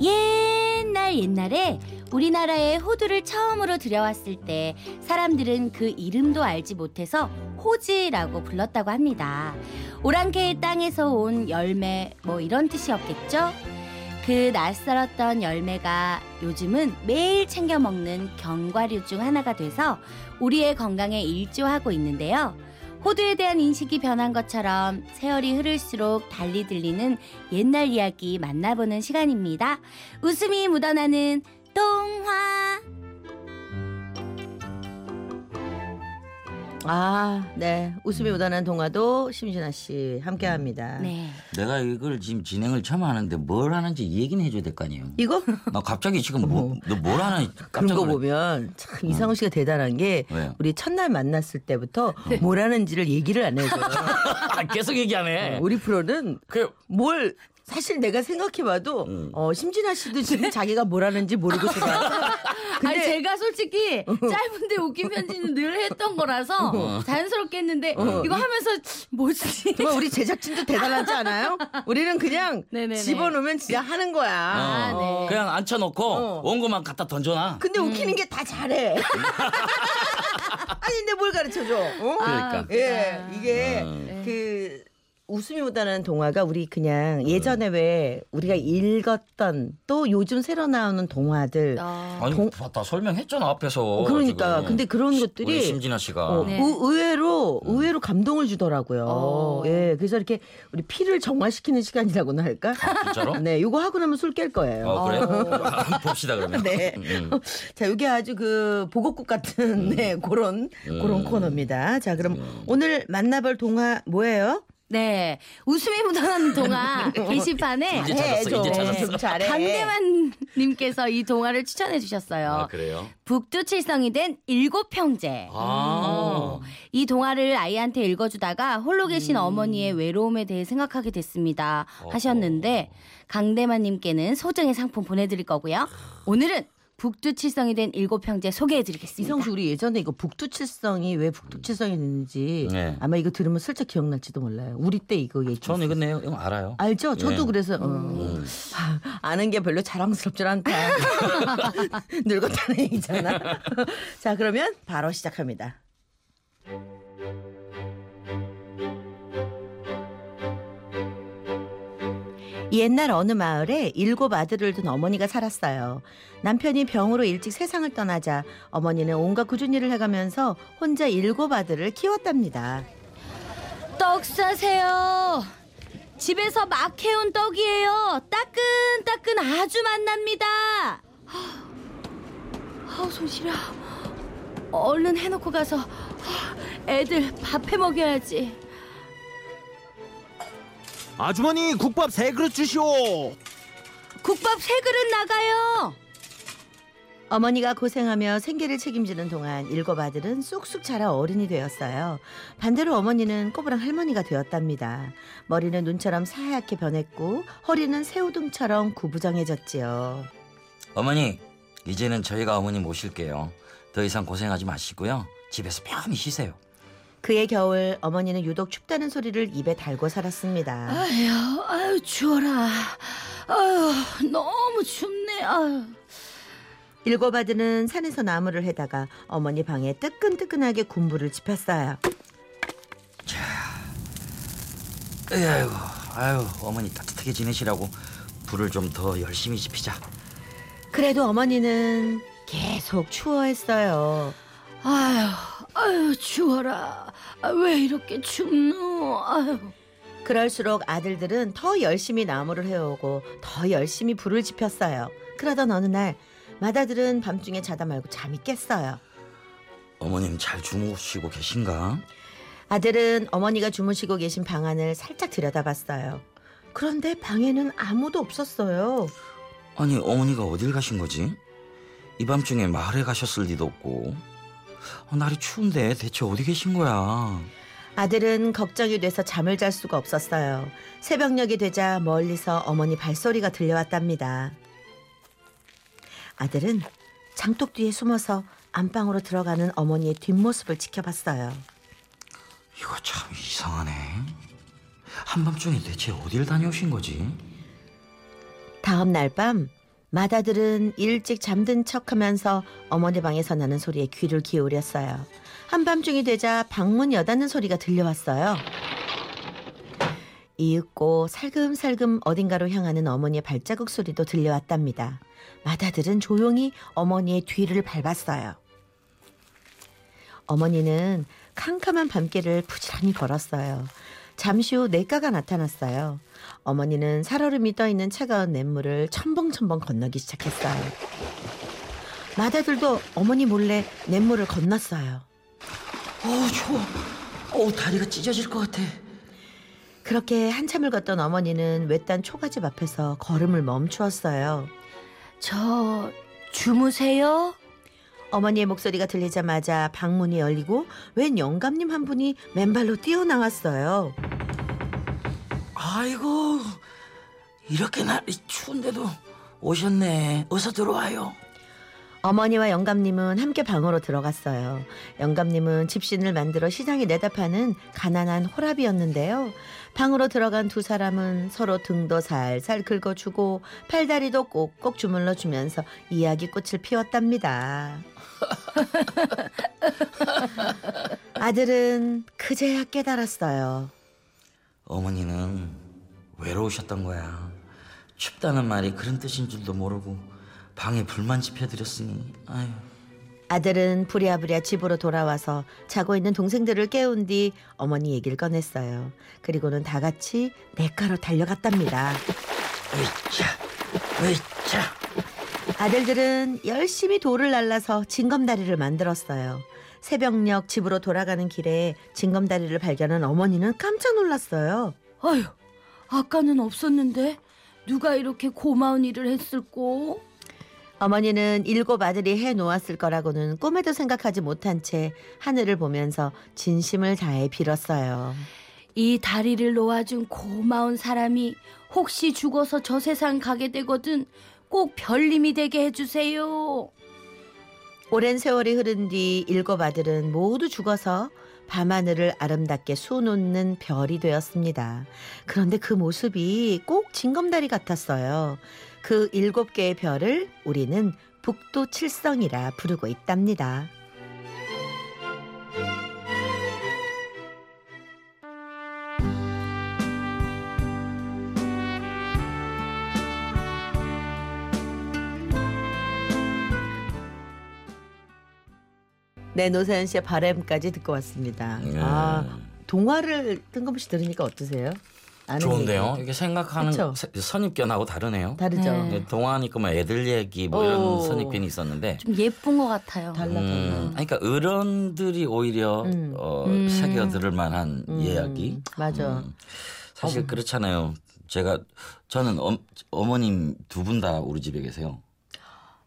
옛날 옛날에 우리나라에 호두를 처음으로 들여왔을 때 사람들은 그 이름도 알지 못해서 호지라고 불렀다고 합니다. 오랑캐의 땅에서 온 열매 뭐 이런 뜻이었겠죠? 그 낯설었던 열매가 요즘은 매일 챙겨 먹는 견과류 중 하나가 돼서 우리의 건강에 일조하고 있는데요. 호두에 대한 인식이 변한 것처럼 세월이 흐를수록 달리 들리는 옛날 이야기 만나보는 시간입니다. 웃음이 묻어나는 동화. 아, 네. 웃음이 묻어난 동화도 심진아 씨 함께 합니다. 네. 내가 이걸 지금 진행을 처음 하는데 뭘 하는지 얘기는 해줘야 될 거 아니에요. 이거? 나 갑자기 지금 뭐, 너 뭘 하나 그런 깜짝 거 놀랐 보면 참 이상우 씨가 대단한 게 왜요? 우리 첫날 만났을 때부터 뭘 하는지를 얘기를 안 해줘요. 아, 계속 얘기하네. 우리 프로는 그 뭘 사실 내가 생각해봐도 음. 어, 심진아 씨도 지금 자기가 뭘 하는지 모르고 들어 왔어. 아니 제가 솔직히 짧은데 웃긴 편지는 늘 했던 거라서 자연스럽게 했는데 이거 하면서 뭐지? 정말 우리 제작진도 대단하지 않아요? 우리는 그냥 네네네. 집어넣으면 진짜 하는 거야. 아, 네. 그냥 앉혀놓고 어. 온 것만 갖다 던져놔. 근데 웃기는 게 다 잘해. 아니 근데 뭘 가르쳐줘? 어? 그러니까. 예, 이게 음. 그 웃음이 묻어나는 동화가 우리 그냥 예전에 왜 우리가 읽었던 또 요즘 새로 나오는 동화들 어, 아니 동- 다 설명했잖아 앞에서. 그러니까 지금. 근데 그런 것들이 심진아 씨가. 어, 네. 의- 의외로 의외로 감동을 주더라고요. 어. 예, 그래서 이렇게 우리 피를 정화시키는 시간이라고나 할까? 진짜로? 네, 요거 하고 나면 술 깰 거예요. 어, 그래? 어. 한번 봅시다 그러면. 네. 음. 자, 이게 아주 그 보급국 같은 네, 그런 그런 코너입니다. 자, 그럼 오늘 만나볼 동화 뭐예요? 네. 웃음이 묻어나는 동화 게시판에 이제 찾았어, 이제 찾았어. 좀 잘해. 강대만 님께서 이 동화를 추천해 주셨어요. 아 그래요? 북두칠성이 된 일곱 형제. 아. 어, 이 동화를 아이한테 읽어주다가 홀로 계신 어머니의 외로움에 대해 생각하게 됐습니다. 하셨는데 강대만 님께는 소정의 상품 보내드릴 거고요. 오늘은 북두칠성이 된 일곱 형제 소개해드리겠습니다. 이성수 우리 예전에 이거 북두칠성이 왜 북두칠성이 됐는지 네. 아마 이거 들으면 슬쩍 기억날지도 몰라요. 우리 때 이거 얘기. 저는 이거 내용 알아요. 알죠? 저도 예. 그래서 어. 아, 아는 게 별로 자랑스럽지 않다. 늙었다는 얘기잖아. 자, 그러면 바로 시작합니다. 옛날 어느 마을에 일곱 아들을 둔 어머니가 살았어요. 남편이 병으로 일찍 세상을 떠나자 어머니는 온갖 꾸준 일을 해가면서 혼자 일곱 아들을 키웠답니다. 떡 사세요. 집에서 막 해온 떡이에요. 따끈따끈 아주 맛납니다. 아우 손 시려. 얼른 해놓고 가서 애들 밥 해 먹여야지. 아주머니 국밥 세 그릇 주시오. 국밥 세 그릇 나가요. 어머니가 고생하며 생계를 책임지는 동안 일곱 아들은 쑥쑥 자라 어른이 되었어요. 반대로 어머니는 꼬부랑 할머니가 되었답니다. 머리는 눈처럼 새하얗게 변했고 허리는 새우등처럼 구부정해졌지요. 어머니 이제는 저희가 어머니 모실게요. 더 이상 고생하지 마시고요. 집에서 편히 쉬세요. 그의 겨울 어머니는 유독 춥다는 소리를 입에 달고 살았습니다. 아유, 아유 추워라. 아유 너무 춥네. 아유. 일곱 아들은 산에서 나무를 해다가 어머니 방에 뜨끈뜨끈하게 군불을 지폈어요. 아이고, 아유 어머니 따뜻하게 지내시라고 불을 좀 더 열심히 지피자. 그래도 어머니는 계속 추워했어요. 아유, 아유 추워라. 아, 왜 이렇게 춥노? 아유. 그럴수록 아들들은 더 열심히 나무를 해오고 더 열심히 불을 지폈어요. 그러던 어느 날 맏아들은 밤중에 자다 말고 잠이 깼어요. 어머님 잘 주무시고 계신가? 아들은 어머니가 주무시고 계신 방 안을 살짝 들여다봤어요. 그런데 방에는 아무도 없었어요. 아니 어머니가 어딜 가신 거지? 이 밤중에 마을에 가셨을 리도 없고 어, 날이 추운데 대체 어디 계신 거야? 아들은 걱정이 돼서 잠을 잘 수가 없었어요. 새벽녘이 되자 멀리서 어머니 발소리가 들려왔답니다. 아들은 장독 뒤에 숨어서 안방으로 들어가는 어머니의 뒷모습을 지켜봤어요. 이거 참 이상하네. 한밤중에 대체 어딜 다녀오신 거지? 다음 날 밤 마다들은 일찍 잠든 척 하면서 어머니 방에서 나는 소리에 귀를 기울였어요. 한밤중이 되자 방문 여닫는 소리가 들려왔어요. 이윽고 살금살금 어딘가로 향하는 어머니의 발자국 소리도 들려왔답니다. 마다들은 조용히 어머니의 뒤를 밟았어요. 어머니는 캄캄한 밤길을 부지런히 걸었어요. 잠시 후 냇가가 나타났어요. 어머니는 살얼음이 떠 있는 차가운 냇물을 첨벙첨벙 건너기 시작했어요. 마다들도 어머니 몰래 냇물을 건넜어요. 어우 추워. 어우 다리가 찢어질 것 같아. 그렇게 한참을 걷던 어머니는 외딴 초가집 앞에서 걸음을 멈추었어요. 저 주무세요? 어머니의 목소리가 들리자마자 방문이 열리고 웬 영감님 한 분이 맨발로 뛰어나왔어요. 아이고 이렇게 날이 추운데도 오셨네. 어서 들어와요. 어머니와 영감님은 함께 방으로 들어갔어요. 영감님은 집신을 만들어 시장에 내다 파는 가난한 호랍이었는데요. 방으로 들어간 두 사람은 서로 등도 살살 긁어주고 팔다리도 꼭꼭 주물러 주면서 이야기 꽃을 피웠답니다. 아들은 그제야 깨달았어요. 어머니는 외로우셨던 거야. 춥다는 말이 그런 뜻인 줄도 모르고 방에 불만 지펴드렸으니 아유. 아들은 부랴부랴 집으로 돌아와서 자고 있는 동생들을 깨운 뒤 어머니 얘기를 꺼냈어요. 그리고는 다 같이 냇가로 달려갔답니다. 으이차 으이차 아들들은 열심히 돌을 날라서 징검다리를 만들었어요. 새벽녘 집으로 돌아가는 길에 징검다리를 발견한 어머니는 깜짝 놀랐어요. 아휴, 아까는 없었는데 누가 이렇게 고마운 일을 했을꼬? 어머니는 일곱 아들이 해 놓았을 거라고는 꿈에도 생각하지 못한 채 하늘을 보면서 진심을 다해 빌었어요. 이 다리를 놓아준 고마운 사람이 혹시 죽어서 저 세상 가게 되거든 꼭 별님이 되게 해주세요. 오랜 세월이 흐른 뒤 일곱 아들은 모두 죽어서 밤하늘을 아름답게 수놓는 별이 되었습니다. 그런데 그 모습이 꼭 징검다리 같았어요. 그 일곱 개의 별을 우리는 북도 칠성이라 부르고 있답니다. 네, 노사연 씨의 바램까지 듣고 왔습니다. 예. 아, 동화를 뜬금없이 들으니까 어떠세요? 아는 좋은데요. 얘기. 이게 생각하는 그쵸? 세- 선입견하고 다르네요. 다르죠? 네. 네, 동화니까 뭐 애들 얘기 뭐 이런 오. 선입견이 있었는데 좀 예쁜 것 같아요. 달라, 달라. 음, 아니, 그러니까 어른들이 오히려 음. 어, 음. 새겨 들을 만한 음, 이야기. 맞아. 음, 사실 그렇잖아요. 제가 저는 어, 어머님 두 분 다 우리 집에 계세요.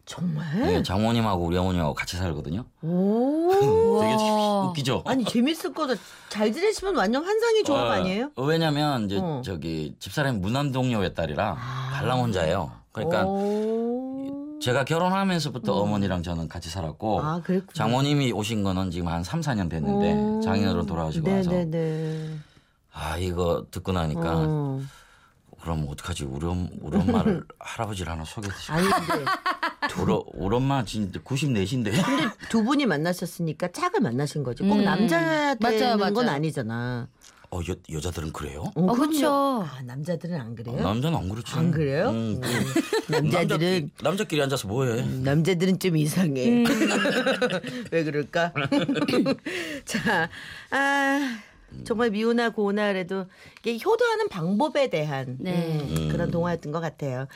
정말? 네, 장모님하고 우리 어머님하고 같이 살거든요. 오. 되게 와. 웃기죠. 아니 재밌을 거다. 잘 지내시면 완전 환상의 조합 어, 아니에요? 왜냐면 이제 어. 저기 집사람이 문안동녀의 딸이라 아. 갈랑 혼자예요. 그러니까 오. 제가 결혼하면서부터 어머니랑 저는 같이 살았고 아. 장모님이 오신 거는 지금 한 3, 4년 됐는데 오. 장인어른 돌아가시고 네네네. 아 이거 듣고 나니까 어. 그럼 어떡하지 우리, 엄, 우리 엄마를 할아버지를 하나 소개해주시 아니 근데 우리, 우리 엄마 진짜 94신데 근데 두 분이 만나셨으니까 짝을 만나신 거지. 꼭 음. 남자 되는 맞아요, 건 맞아요. 아니잖아. 어, 여, 여자들은 그래요? 어, 어, 그럼요. 그쵸. 아, 남자들은 안 그래요? 남자는 안 그렇지 안 그래요? 음, 음. 남자들은 남자끼리, 남자끼리 앉아서 뭐해 남자들은 좀 이상해. 음. 왜 그럴까? 자, 아, 정말 미우나 고우나 그래도 이게 효도하는 방법에 대한 네. 음, 그런 동화였던 것 같아요.